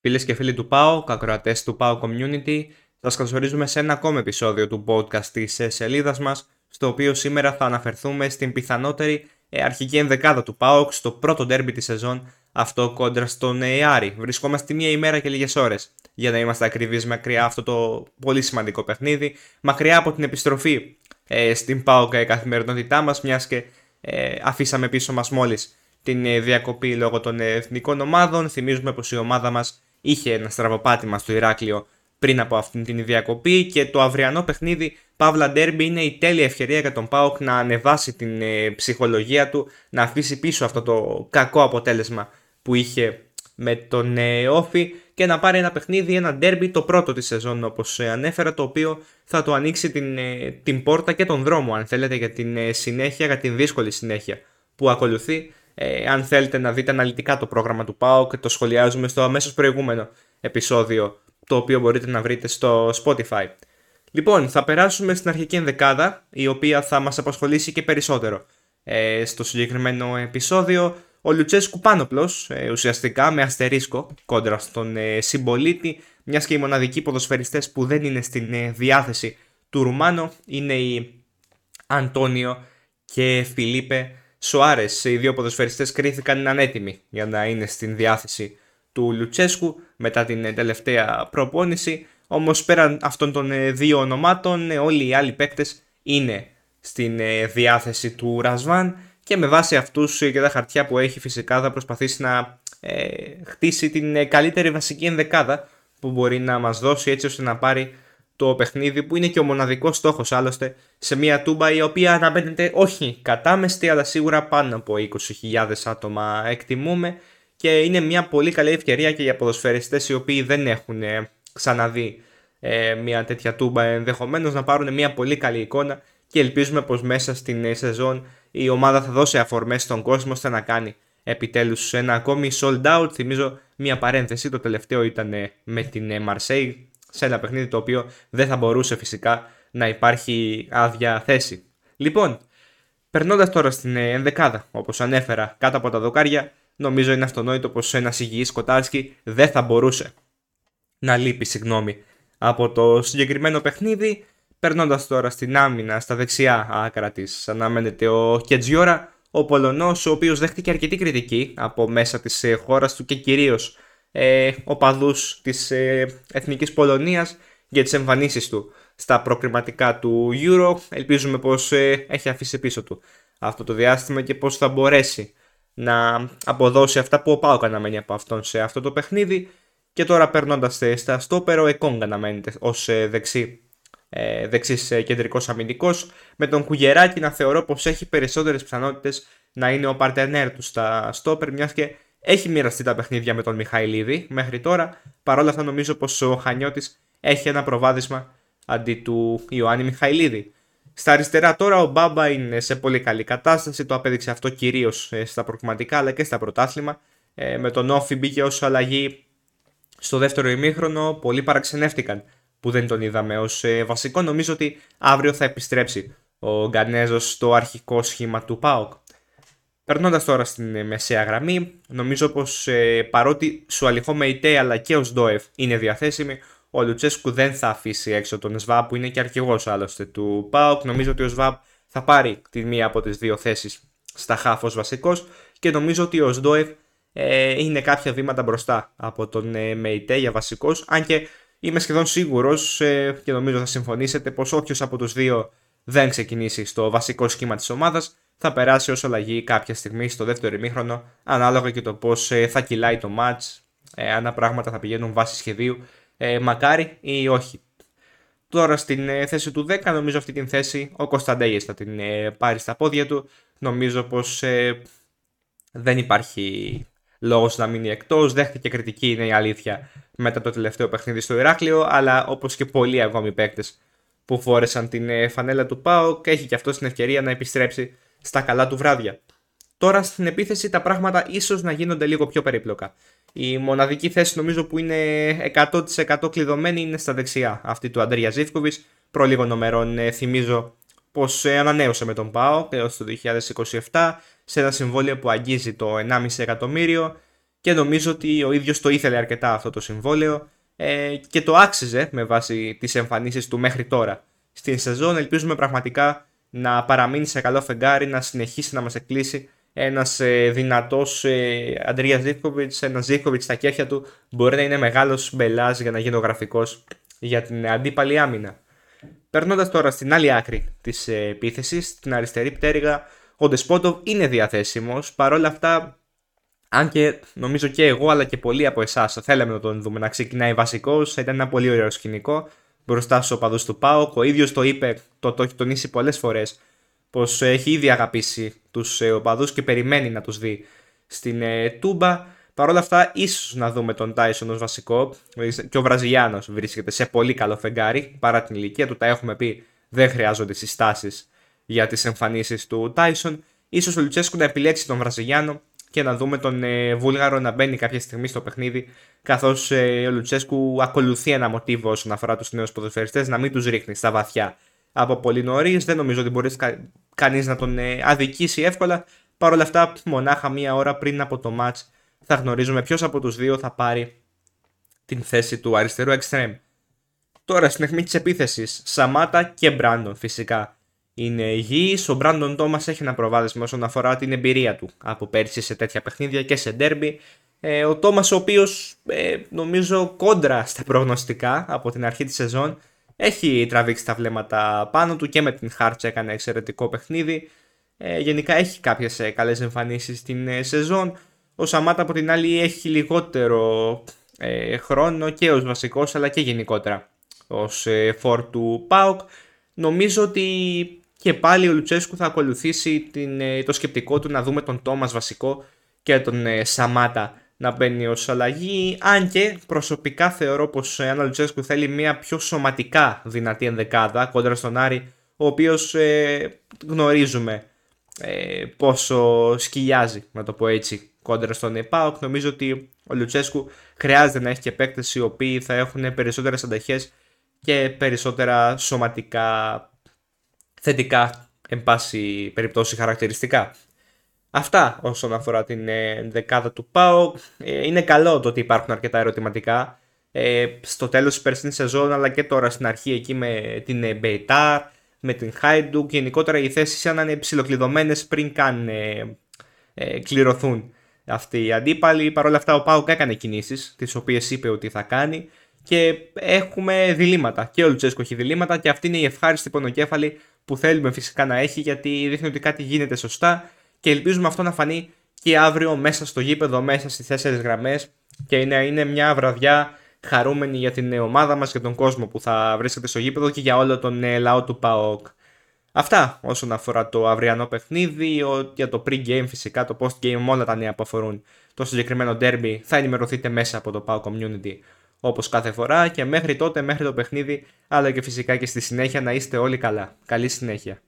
Φίλες και φίλοι του ΠΑΟ, ακροατέ του ΠΑΟ Community, σας καλωσορίζουμε σε ένα ακόμα επεισόδιο του podcast της ε, σελίδας μας, στο οποίο σήμερα θα αναφερθούμε στην πιθανότερη ε, αρχική ενδεκάδα του ΠΑΟΚ στο πρώτο ντέρμπι της σεζόν, αυτό κόντρα στον Άρη. Βρισκόμαστε μία ημέρα και λίγες ώρες για να είμαστε ακριβείς μακριά αυτό το πολύ σημαντικό παιχνίδι, μακριά από την επιστροφή ε, στην ΠΑΟΚ καθημερινότητά μας, μιας και ε, αφήσαμε πίσω μας μόλις την διακοπή λόγω των εθνικών ομάδων. Θυμίζουμε πως η ομάδα μας είχε ένα στραβοπάτημα στο Ηράκλειο πριν από αυτήν την διακοπή και το αυριανό παιχνίδι Παύλα Ντέρμπι είναι η τέλεια ευκαιρία για τον Πάοκ να ανεβάσει την ε, ψυχολογία του, να αφήσει πίσω αυτό το κακό αποτέλεσμα που είχε με τον ε, Όφη και να πάρει ένα παιχνίδι, ένα ντέρμπι το πρώτο της σεζόν όπως ε, ανέφερα το οποίο θα του ανοίξει την, ε, την πόρτα και τον δρόμο αν θέλετε για την συνέχεια, για την δύσκολη συνέχεια που ακολουθεί ε, αν θέλετε να δείτε αναλυτικά το πρόγραμμα του ΠΑΟΚ, το σχολιάζουμε στο αμέσως προηγούμενο επεισόδιο, το οποίο μπορείτε να βρείτε στο Spotify. Λοιπόν, θα περάσουμε στην αρχική ενδεκάδα, η οποία θα μας απασχολήσει και περισσότερο. Ε, στο συγκεκριμένο επεισόδιο, ο Λουτσέσκου Πάνοπλος, ε, ουσιαστικά με αστερίσκο, κόντρα στον ε, συμπολίτη, μιας και οι μοναδικοί ποδοσφαιριστές που δεν είναι στην ε, διάθεση του Ρουμάνο, είναι οι Αντώνιο και Φιλίπε Σοάρε, οι δύο ποδοσφαιριστές κρίθηκαν ανέτοιμοι για να είναι στην διάθεση του Λουτσέσκου μετά την τελευταία προπόνηση. Όμως πέραν αυτών των ε, δύο ονομάτων, ε, όλοι οι άλλοι παίκτες είναι στην ε, διάθεση του Ρασβάν και με βάση αυτούς και τα χαρτιά που έχει φυσικά θα προσπαθήσει να ε, χτίσει την καλύτερη βασική ενδεκάδα που μπορεί να μας δώσει έτσι ώστε να πάρει το παιχνίδι που είναι και ο μοναδικός στόχος άλλωστε σε μια τούμπα η οποία αναμένεται όχι κατάμεστη αλλά σίγουρα πάνω από 20.000 άτομα εκτιμούμε και είναι μια πολύ καλή ευκαιρία και για ποδοσφαιριστές οι οποίοι δεν έχουν ε, ξαναδεί ε, μια τέτοια τούμπα ενδεχομένως να πάρουν μια πολύ καλή εικόνα και ελπίζουμε πως μέσα στην ε, σεζόν η ομάδα θα δώσει αφορμές στον κόσμο ώστε να κάνει επιτέλους ένα ακόμη sold out. Θυμίζω μια παρένθεση το τελευταίο ήταν με την Marseille σε ένα παιχνίδι το οποίο δεν θα μπορούσε φυσικά να υπάρχει άδεια θέση. Λοιπόν, περνώντας τώρα στην ε, ενδεκάδα, όπως ανέφερα κάτω από τα δοκάρια, νομίζω είναι αυτονόητο πως ένας υγιής Κοτάρσκι δεν θα μπορούσε να λείπει, συγγνώμη, από το συγκεκριμένο παιχνίδι. Περνώντας τώρα στην άμυνα, στα δεξιά άκρα της, αναμένεται ο Κετζιόρα, ο Πολωνός, ο οποίος δέχτηκε αρκετή κριτική από μέσα της ε, χώρας του και κυρίως ε, οπαδούς της ε, Εθνικής Πολωνίας για τις εμφανίσεις του στα προκριματικά του Euro. Ελπίζουμε πως ε, έχει αφήσει πίσω του αυτό το διάστημα και πως θα μπορέσει να αποδώσει αυτά που ο Πάοκ αναμένει από αυτόν σε αυτό το παιχνίδι. Και τώρα περνώντας στα στόπερο, ο Εκόνγκ αναμένεται ως ε, δεξί, ε, δεξής ε, κεντρικός αμυντικός με τον Κουγεράκη να θεωρώ πως έχει περισσότερες πιθανότητες να είναι ο παρτενέρ του στα στόπερ μιας και έχει μοιραστεί τα παιχνίδια με τον Μιχαηλίδη μέχρι τώρα. Παρ' όλα αυτά νομίζω πως ο Χανιώτης έχει ένα προβάδισμα αντί του Ιωάννη Μιχαηλίδη. Στα αριστερά τώρα ο Μπάμπα είναι σε πολύ καλή κατάσταση, το απέδειξε αυτό κυρίως ε, στα προκριματικά αλλά και στα πρωτάθλημα. Ε, με τον Όφη μπήκε ως αλλαγή στο δεύτερο ημίχρονο, πολλοί παραξενεύτηκαν που δεν τον είδαμε ως ε, βασικό. Νομίζω ότι αύριο θα επιστρέψει ο Γκανέζος στο αρχικό σχήμα του ΠΑΟΚ. Περνώντας τώρα στην ε, μεσαία γραμμή, νομίζω πως ε, παρότι σου αληθώ Μεϊτέ αλλά και ο Σντόεφ είναι διαθέσιμοι, ο Λουτσέσκου δεν θα αφήσει έξω τον ΣΒΑΠ που είναι και αρχηγός άλλωστε του ΠΑΟΚ. Νομίζω ότι ο ΣΒΑΠ θα πάρει τη μία από τις δύο θέσεις στα χάφο βασικός και νομίζω ότι ο Σντόεφ ε, είναι κάποια βήματα μπροστά από τον ε, Μεϊτέ για βασικός. Αν και είμαι σχεδόν σίγουρος ε, και νομίζω θα συμφωνήσετε πως όποιος από τους δύο δεν ξεκινήσει στο βασικό σχήμα της ομάδας θα περάσει ως αλλαγή κάποια στιγμή στο δεύτερο ημίχρονο, ανάλογα και το πώς ε, θα κυλάει το match, ε, αν τα πράγματα θα πηγαίνουν βάσει σχεδίου, ε, μακάρι ή όχι. Τώρα στην θέση του 10, νομίζω αυτή την θέση ο Κωνσταντέγης θα την πάρει στα πόδια του. Νομίζω πως δεν υπάρχει λόγος να μείνει εκτός, δέχτηκε κριτική είναι η αλήθεια μετά το τελευταίο παιχνίδι στο Ηράκλειο, αλλά όπως και πολλοί ακόμη παίκτες που φόρεσαν την φανέλα του ΠΑΟ και έχει και αυτό την ευκαιρία να επιστρέψει στα καλά του βράδια. Τώρα στην επίθεση τα πράγματα ίσως να γίνονται λίγο πιο περίπλοκα. Η μοναδική θέση νομίζω που είναι 100% κλειδωμένη είναι στα δεξιά. Αυτή του Αντρία Ζήφκοβης. Προ λίγο νομερών ε, θυμίζω πως ε, ανανέωσε με τον ΠΑΟ έως το 2027 σε ένα συμβόλαιο που αγγίζει το 1,5 εκατομμύριο και νομίζω ότι ο ίδιος το ήθελε αρκετά αυτό το συμβόλαιο ε, και το άξιζε με βάση τις εμφανίσεις του μέχρι τώρα. Στην σεζόν ελπίζουμε πραγματικά να παραμείνει σε καλό φεγγάρι, να συνεχίσει να μας εκκλείσει ένας ε, δυνατός ε, Αντρίας Ζήφκοβιτς, ένας Ζήφκοβιτς στα κέρια του μπορεί να είναι μεγάλος μπελάς για να γίνει ο γραφικός για την αντίπαλη άμυνα. Περνώντας τώρα στην άλλη άκρη της ε, επίθεσης, στην αριστερή πτέρυγα, ο Ντεσπότοβ είναι διαθέσιμος. Παρ' όλα αυτά, αν και νομίζω και εγώ αλλά και πολλοί από εσάς θέλαμε να τον δούμε να ξεκινάει βασικός, θα ήταν ένα πολύ ωραίο σκηνικό μπροστά στου οπαδού του ΠΑΟΚ. Ο ίδιος το είπε, το, το έχει τονίσει πολλές φορές, πως έχει ήδη αγαπήσει τους ε, οπαδούς και περιμένει να τους δει στην ε, Τούμπα. Παρ' όλα αυτά, ίσως να δούμε τον Τάισον ως βασικό. Και ο Βραζιλιάνος βρίσκεται σε πολύ καλό φεγγάρι. Παρά την ηλικία του, τα έχουμε πει, δεν χρειάζονται συστάσεις για τις εμφανίσεις του Τάισον. σω ο Λουτσέσκου να επιλέξει τον Βραζιλιάνο και να δούμε τον ε, Βούλγαρο να μπαίνει κάποια στιγμή στο παιχνίδι. Καθώς ε, ο Λουτσέσκου ακολουθεί ένα μοτίβο όσον αφορά τους νέους ποδοσφαιριστές να μην τους ρίχνει στα βαθιά από πολύ νωρίς. Δεν νομίζω ότι μπορείς κα, κανείς να τον ε, αδικήσει εύκολα. Παρ' όλα αυτά, μονάχα μία ώρα πριν από το match θα γνωρίζουμε ποιος από τους δύο θα πάρει την θέση του αριστερού εξτρέμ. Τώρα στην αιχμή της επίθεσης, Σαμάτα και Μπράντον φυσικά είναι υγιή. Ο Μπράντον Τόμας έχει ένα προβάδισμα όσον αφορά την εμπειρία του από πέρσι σε τέτοια παιχνίδια και σε ντέρμπι. Ε, ο Τόμας, ο οποίος ε, νομίζω κόντρα στα προγνωστικά από την αρχή της σεζόν, έχει τραβήξει τα βλέμματα πάνω του και με την Χάρτσα έκανε εξαιρετικό παιχνίδι. Ε, γενικά έχει κάποιες ε, καλές εμφανίσεις στην ε, σεζόν. Ο Σαμάτα από την άλλη έχει λιγότερο ε, χρόνο και ως βασικός αλλά και γενικότερα ως ε, φόρ του ΠΑΟΚ. Νομίζω ότι και πάλι ο Λουτσέσκου θα ακολουθήσει την, ε, το σκεπτικό του να δούμε τον Τόμας βασικό και τον ε, Σαμάτα να μπαίνει ως αλλαγή. Αν και προσωπικά θεωρώ πως ένα Λουτσέσκου θέλει μια πιο σωματικά δυνατή ενδεκάδα κόντρα στον Άρη ο οποίος γνωρίζουμε πόσο σκυλιάζει να το πω έτσι κόντρα στον ΕΠΑΟΚ. Νομίζω ότι ο Λουτσέσκου χρειάζεται να έχει και παίκτες οι οποίοι θα έχουν περισσότερες ανταχές και περισσότερα σωματικά θετικά εν πάση περιπτώσει χαρακτηριστικά. Αυτά όσον αφορά την ε, δεκάδα του ΠΑΟΚ. Ε, είναι καλό το ότι υπάρχουν αρκετά ερωτηματικά. Ε, στο τέλος της περσινής σεζόν αλλά και τώρα στην αρχή εκεί με την Μπεϊτάρ, με την Χάιντουκ. Γενικότερα οι θέσεις σαν να είναι ψιλοκλειδωμένες πριν καν κληρωθούν αυτοί οι αντίπαλοι. Παρ' όλα αυτά ο Πάουκ έκανε κινήσεις τις οποίες είπε ότι θα κάνει και έχουμε διλήμματα. Και ο Λουτσέσκο έχει διλήμματα και αυτή είναι η ευχάριστη πονοκέφαλη που θέλουμε φυσικά να έχει γιατί δείχνει ότι κάτι γίνεται σωστά και ελπίζουμε αυτό να φανεί και αύριο μέσα στο γήπεδο, μέσα στις τέσσερις γραμμές και να είναι μια βραδιά χαρούμενη για την ομάδα μας και τον κόσμο που θα βρίσκεται στο γήπεδο και για όλο τον ε, λαό του ΠΑΟΚ. Αυτά όσον αφορά το αυριανό παιχνίδι, για το pre-game φυσικά, το post-game, όλα τα νέα που αφορούν το συγκεκριμένο derby θα ενημερωθείτε μέσα από το PAO Community όπως κάθε φορά και μέχρι τότε, μέχρι το παιχνίδι, αλλά και φυσικά και στη συνέχεια να είστε όλοι καλά. Καλή συνέχεια.